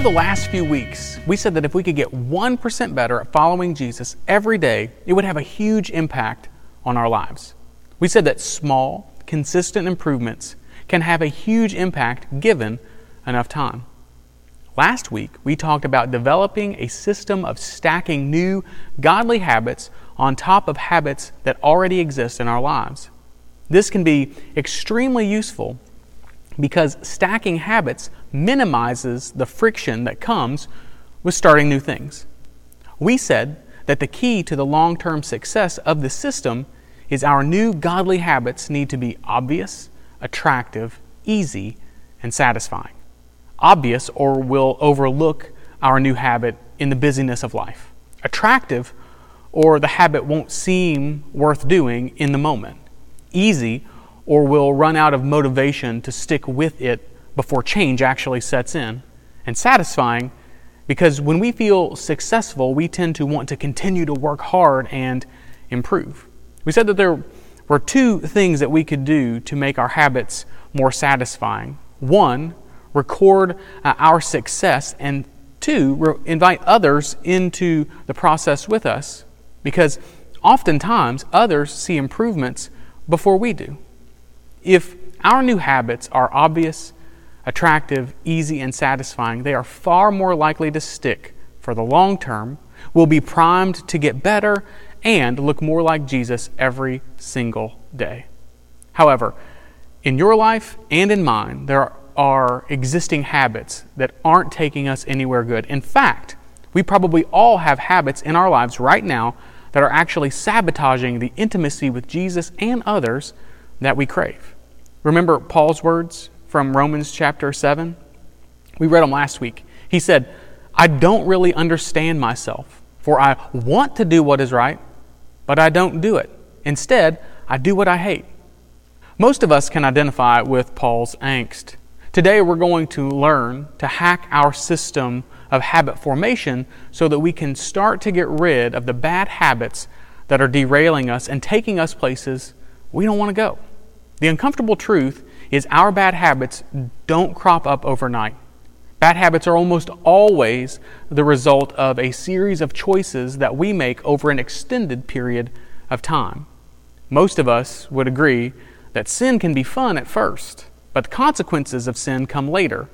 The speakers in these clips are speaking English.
over the last few weeks, we said that if we could get 1% better at following Jesus every day, it would have a huge impact on our lives. We said that small, consistent improvements can have a huge impact given enough time. Last week, we talked about developing a system of stacking new, godly habits on top of habits that already exist in our lives. This can be extremely useful because stacking habits minimizes the friction that comes with starting new things. We said that the key to the long term success of the system is our new godly habits need to be obvious, attractive, easy, and satisfying. Obvious, or we'll overlook our new habit in the busyness of life. Attractive, or the habit won't seem worth doing in the moment. Easy, or we'll run out of motivation to stick with it before change actually sets in. And satisfying, because when we feel successful, we tend to want to continue to work hard and improve. We said that there were two things that we could do to make our habits more satisfying. One, record uh, our success, and two, re- invite others into the process with us, because oftentimes others see improvements before we do. If our new habits are obvious, attractive, easy, and satisfying, they are far more likely to stick for the long term, will be primed to get better, and look more like Jesus every single day. However, in your life and in mine, there are existing habits that aren't taking us anywhere good. In fact, we probably all have habits in our lives right now that are actually sabotaging the intimacy with Jesus and others that we crave. Remember Paul's words from Romans chapter 7? We read them last week. He said, I don't really understand myself, for I want to do what is right, but I don't do it. Instead, I do what I hate. Most of us can identify with Paul's angst. Today, we're going to learn to hack our system of habit formation so that we can start to get rid of the bad habits that are derailing us and taking us places we don't want to go. The uncomfortable truth is our bad habits don't crop up overnight. Bad habits are almost always the result of a series of choices that we make over an extended period of time. Most of us would agree that sin can be fun at first, but the consequences of sin come later.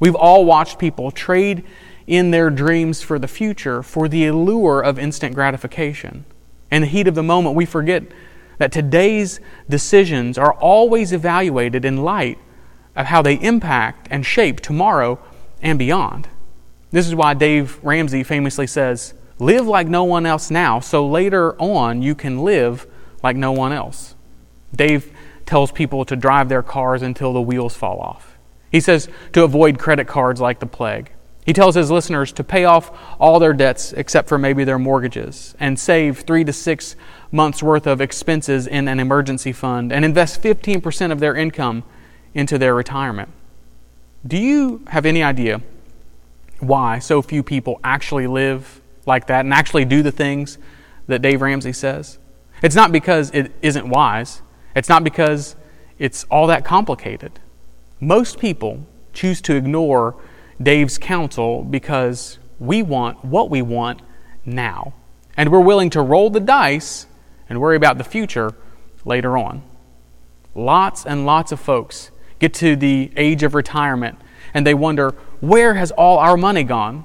We've all watched people trade in their dreams for the future for the allure of instant gratification. In the heat of the moment, we forget that today's decisions are always evaluated in light of how they impact and shape tomorrow and beyond. This is why Dave Ramsey famously says, Live like no one else now, so later on you can live like no one else. Dave tells people to drive their cars until the wheels fall off. He says to avoid credit cards like the plague. He tells his listeners to pay off all their debts except for maybe their mortgages and save three to six months' worth of expenses in an emergency fund and invest 15% of their income into their retirement. Do you have any idea why so few people actually live like that and actually do the things that Dave Ramsey says? It's not because it isn't wise, it's not because it's all that complicated. Most people choose to ignore Dave's counsel because we want what we want now. And we're willing to roll the dice and worry about the future later on. Lots and lots of folks get to the age of retirement and they wonder, where has all our money gone?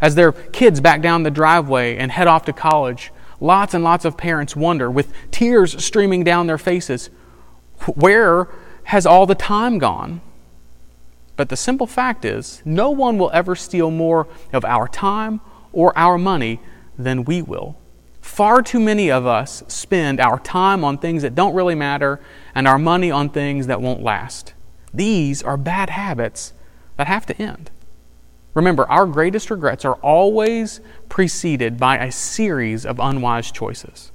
As their kids back down the driveway and head off to college, lots and lots of parents wonder, with tears streaming down their faces, where has all the time gone? But the simple fact is, no one will ever steal more of our time or our money than we will. Far too many of us spend our time on things that don't really matter and our money on things that won't last. These are bad habits that have to end. Remember, our greatest regrets are always preceded by a series of unwise choices.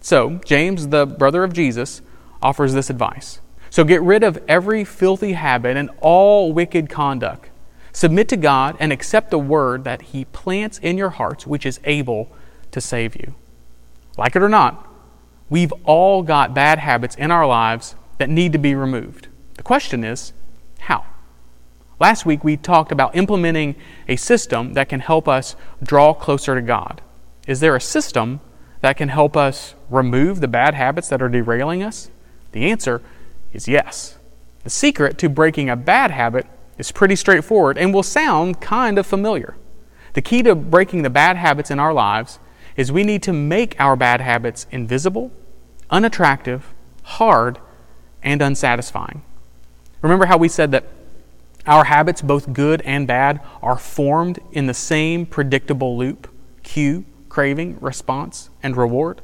So, James, the brother of Jesus, offers this advice so get rid of every filthy habit and all wicked conduct. Submit to God and accept the word that He plants in your hearts, which is able to save you. Like it or not, we've all got bad habits in our lives that need to be removed. The question is, how? Last week we talked about implementing a system that can help us draw closer to God. Is there a system that can help us remove the bad habits that are derailing us? The answer is yes. The secret to breaking a bad habit is pretty straightforward and will sound kind of familiar. The key to breaking the bad habits in our lives is we need to make our bad habits invisible, unattractive, hard, and unsatisfying. Remember how we said that our habits, both good and bad, are formed in the same predictable loop cue, craving, response, and reward?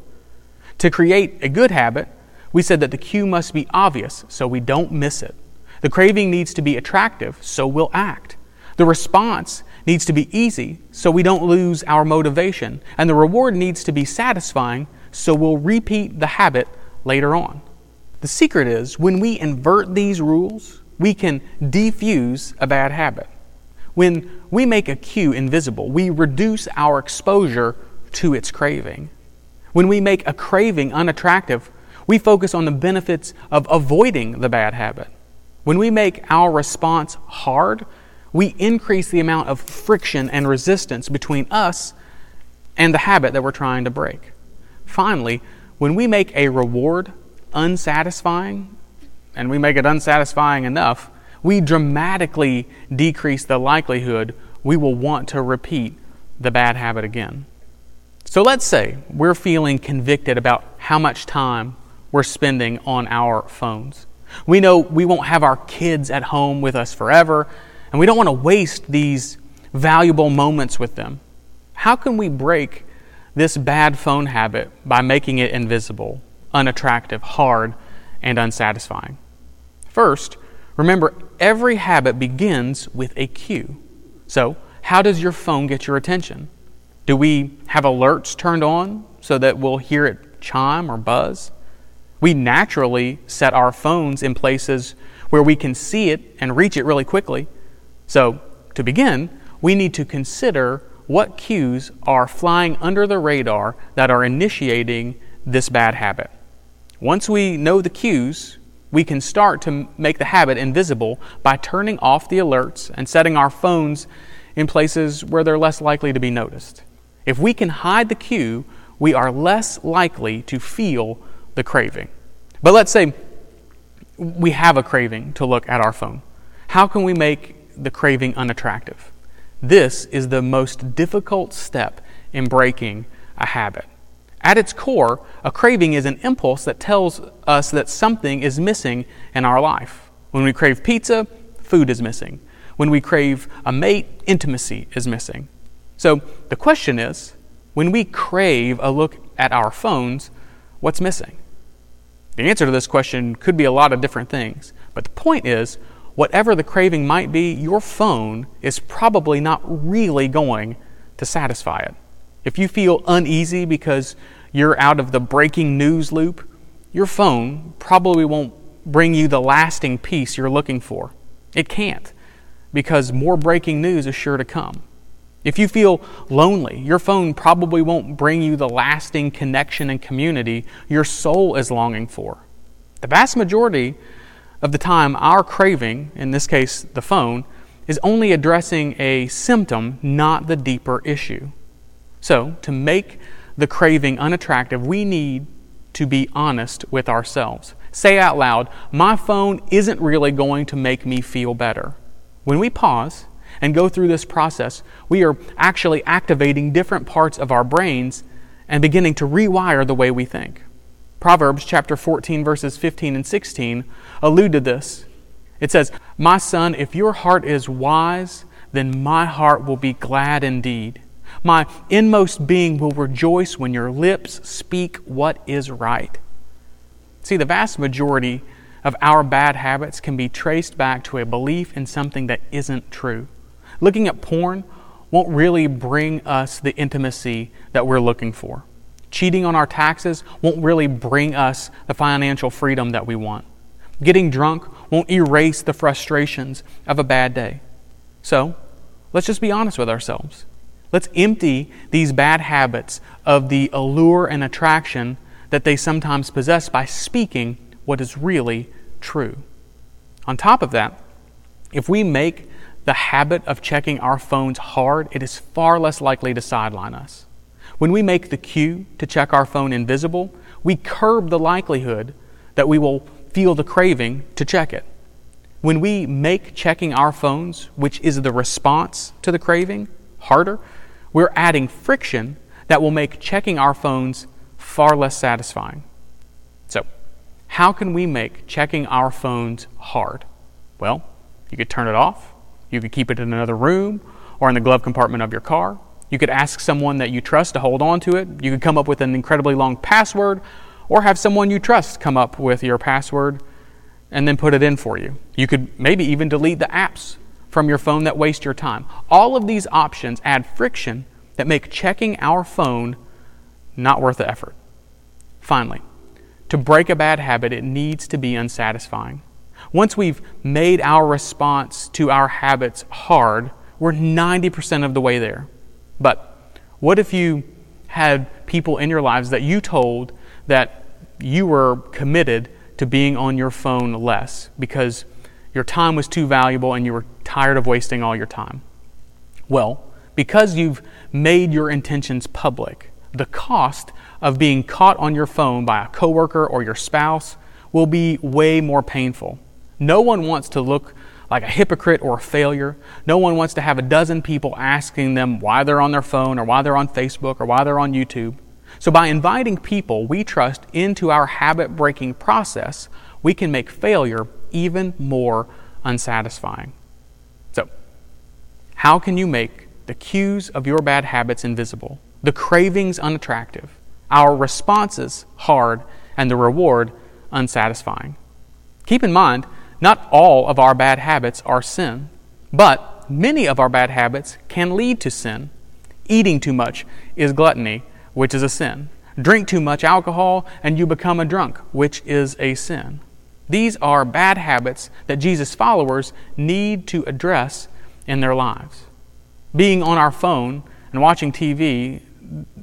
To create a good habit, we said that the cue must be obvious so we don't miss it. The craving needs to be attractive so we'll act. The response needs to be easy so we don't lose our motivation. And the reward needs to be satisfying so we'll repeat the habit later on. The secret is when we invert these rules, we can defuse a bad habit. When we make a cue invisible, we reduce our exposure to its craving. When we make a craving unattractive, we focus on the benefits of avoiding the bad habit. When we make our response hard, we increase the amount of friction and resistance between us and the habit that we're trying to break. Finally, when we make a reward unsatisfying, and we make it unsatisfying enough, we dramatically decrease the likelihood we will want to repeat the bad habit again. So let's say we're feeling convicted about how much time we're spending on our phones. We know we won't have our kids at home with us forever, and we don't want to waste these valuable moments with them. How can we break this bad phone habit by making it invisible, unattractive, hard, and unsatisfying? First, remember every habit begins with a cue. So, how does your phone get your attention? Do we have alerts turned on so that we'll hear it chime or buzz? We naturally set our phones in places where we can see it and reach it really quickly. So, to begin, we need to consider what cues are flying under the radar that are initiating this bad habit. Once we know the cues, we can start to make the habit invisible by turning off the alerts and setting our phones in places where they're less likely to be noticed. If we can hide the cue, we are less likely to feel the craving. But let's say we have a craving to look at our phone. How can we make the craving unattractive? This is the most difficult step in breaking a habit. At its core, a craving is an impulse that tells us that something is missing in our life. When we crave pizza, food is missing. When we crave a mate, intimacy is missing. So the question is when we crave a look at our phones, what's missing? The answer to this question could be a lot of different things. But the point is, whatever the craving might be, your phone is probably not really going to satisfy it. If you feel uneasy because you're out of the breaking news loop, your phone probably won't bring you the lasting peace you're looking for. It can't, because more breaking news is sure to come. If you feel lonely, your phone probably won't bring you the lasting connection and community your soul is longing for. The vast majority of the time, our craving, in this case the phone, is only addressing a symptom, not the deeper issue. So, to make the craving unattractive, we need to be honest with ourselves. Say out loud, My phone isn't really going to make me feel better. When we pause and go through this process, we are actually activating different parts of our brains and beginning to rewire the way we think. Proverbs chapter 14, verses 15 and 16 allude to this. It says, My son, if your heart is wise, then my heart will be glad indeed. My inmost being will rejoice when your lips speak what is right. See, the vast majority of our bad habits can be traced back to a belief in something that isn't true. Looking at porn won't really bring us the intimacy that we're looking for. Cheating on our taxes won't really bring us the financial freedom that we want. Getting drunk won't erase the frustrations of a bad day. So, let's just be honest with ourselves. Let's empty these bad habits of the allure and attraction that they sometimes possess by speaking what is really true. On top of that, if we make the habit of checking our phones hard, it is far less likely to sideline us. When we make the cue to check our phone invisible, we curb the likelihood that we will feel the craving to check it. When we make checking our phones, which is the response to the craving, harder, we're adding friction that will make checking our phones far less satisfying. So, how can we make checking our phones hard? Well, you could turn it off, you could keep it in another room or in the glove compartment of your car. You could ask someone that you trust to hold on to it. You could come up with an incredibly long password or have someone you trust come up with your password and then put it in for you. You could maybe even delete the apps from your phone that waste your time. All of these options add friction that make checking our phone not worth the effort. Finally, to break a bad habit, it needs to be unsatisfying. Once we've made our response to our habits hard, we're 90% of the way there. But what if you had people in your lives that you told that you were committed to being on your phone less because your time was too valuable and you were tired of wasting all your time? Well, because you've made your intentions public, the cost of being caught on your phone by a coworker or your spouse will be way more painful. No one wants to look like a hypocrite or a failure. No one wants to have a dozen people asking them why they're on their phone or why they're on Facebook or why they're on YouTube. So, by inviting people we trust into our habit breaking process, we can make failure even more unsatisfying. So, how can you make the cues of your bad habits invisible, the cravings unattractive, our responses hard, and the reward unsatisfying? Keep in mind, not all of our bad habits are sin, but many of our bad habits can lead to sin. Eating too much is gluttony, which is a sin. Drink too much alcohol and you become a drunk, which is a sin. These are bad habits that Jesus' followers need to address in their lives. Being on our phone and watching TV,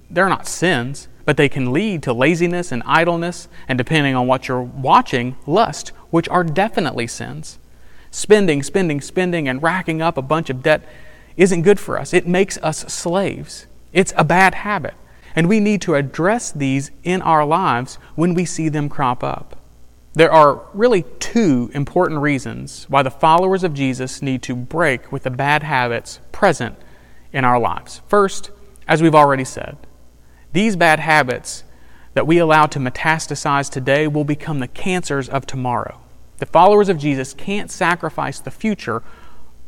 they're not sins, but they can lead to laziness and idleness, and depending on what you're watching, lust, which are definitely sins. Spending, spending, spending, and racking up a bunch of debt isn't good for us. It makes us slaves. It's a bad habit. And we need to address these in our lives when we see them crop up. There are really two important reasons why the followers of Jesus need to break with the bad habits present in our lives. First, as we've already said, these bad habits that we allow to metastasize today will become the cancers of tomorrow. The followers of Jesus can't sacrifice the future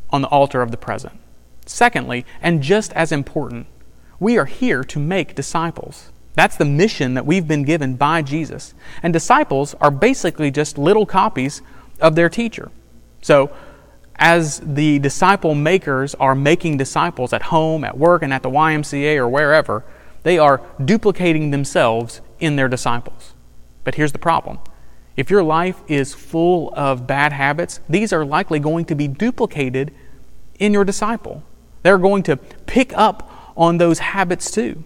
on the altar of the present. Secondly, and just as important, we are here to make disciples. That's the mission that we've been given by Jesus. And disciples are basically just little copies of their teacher. So, as the disciple makers are making disciples at home, at work, and at the YMCA or wherever, they are duplicating themselves in their disciples. But here's the problem if your life is full of bad habits, these are likely going to be duplicated in your disciple. They're going to pick up on those habits too.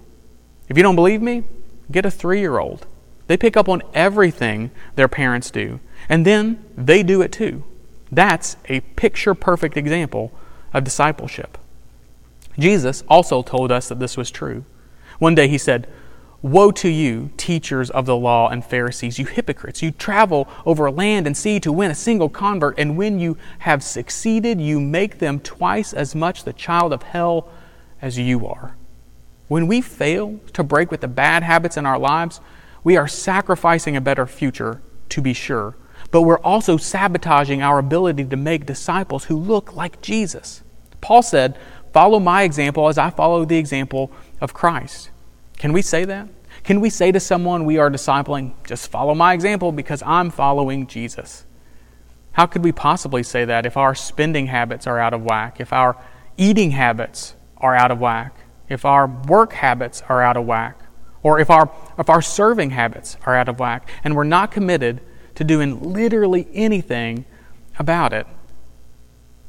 If you don't believe me, get a three year old. They pick up on everything their parents do, and then they do it too. That's a picture perfect example of discipleship. Jesus also told us that this was true. One day he said, Woe to you, teachers of the law and Pharisees, you hypocrites! You travel over land and sea to win a single convert, and when you have succeeded, you make them twice as much the child of hell as you are. When we fail to break with the bad habits in our lives, we are sacrificing a better future, to be sure, but we're also sabotaging our ability to make disciples who look like Jesus. Paul said, Follow my example as I follow the example of Christ. Can we say that? Can we say to someone we are discipling, just follow my example because I'm following Jesus? How could we possibly say that if our spending habits are out of whack, if our eating habits are out of whack, if our work habits are out of whack, or if our, if our serving habits are out of whack, and we're not committed to doing literally anything about it?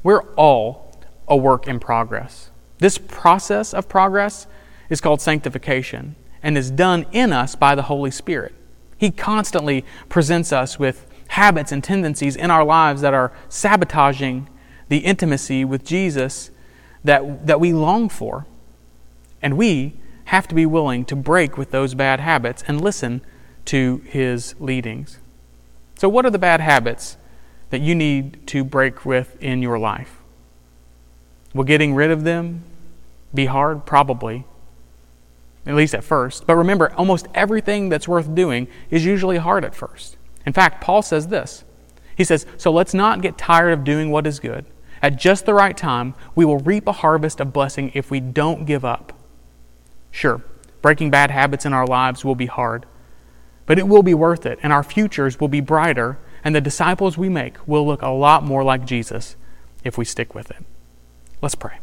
We're all a work in progress. This process of progress is called sanctification and is done in us by the Holy Spirit. He constantly presents us with habits and tendencies in our lives that are sabotaging the intimacy with Jesus that, that we long for. And we have to be willing to break with those bad habits and listen to his leadings. So, what are the bad habits that you need to break with in your life? Will getting rid of them be hard? Probably, at least at first. But remember, almost everything that's worth doing is usually hard at first. In fact, Paul says this He says, So let's not get tired of doing what is good. At just the right time, we will reap a harvest of blessing if we don't give up. Sure, breaking bad habits in our lives will be hard, but it will be worth it, and our futures will be brighter, and the disciples we make will look a lot more like Jesus if we stick with it. Let's pray.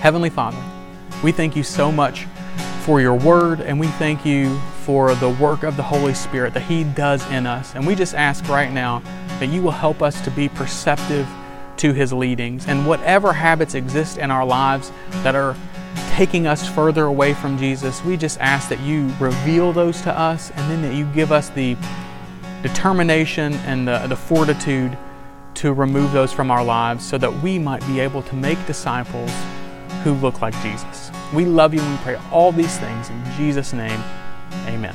Heavenly Father, we thank you so much for your word, and we thank you for the work of the Holy Spirit that He does in us. And we just ask right now that you will help us to be perceptive to His leadings. And whatever habits exist in our lives that are taking us further away from Jesus, we just ask that you reveal those to us and then that you give us the determination and the, the fortitude to remove those from our lives so that we might be able to make disciples who look like Jesus. We love you and we pray all these things in Jesus' name. Amen.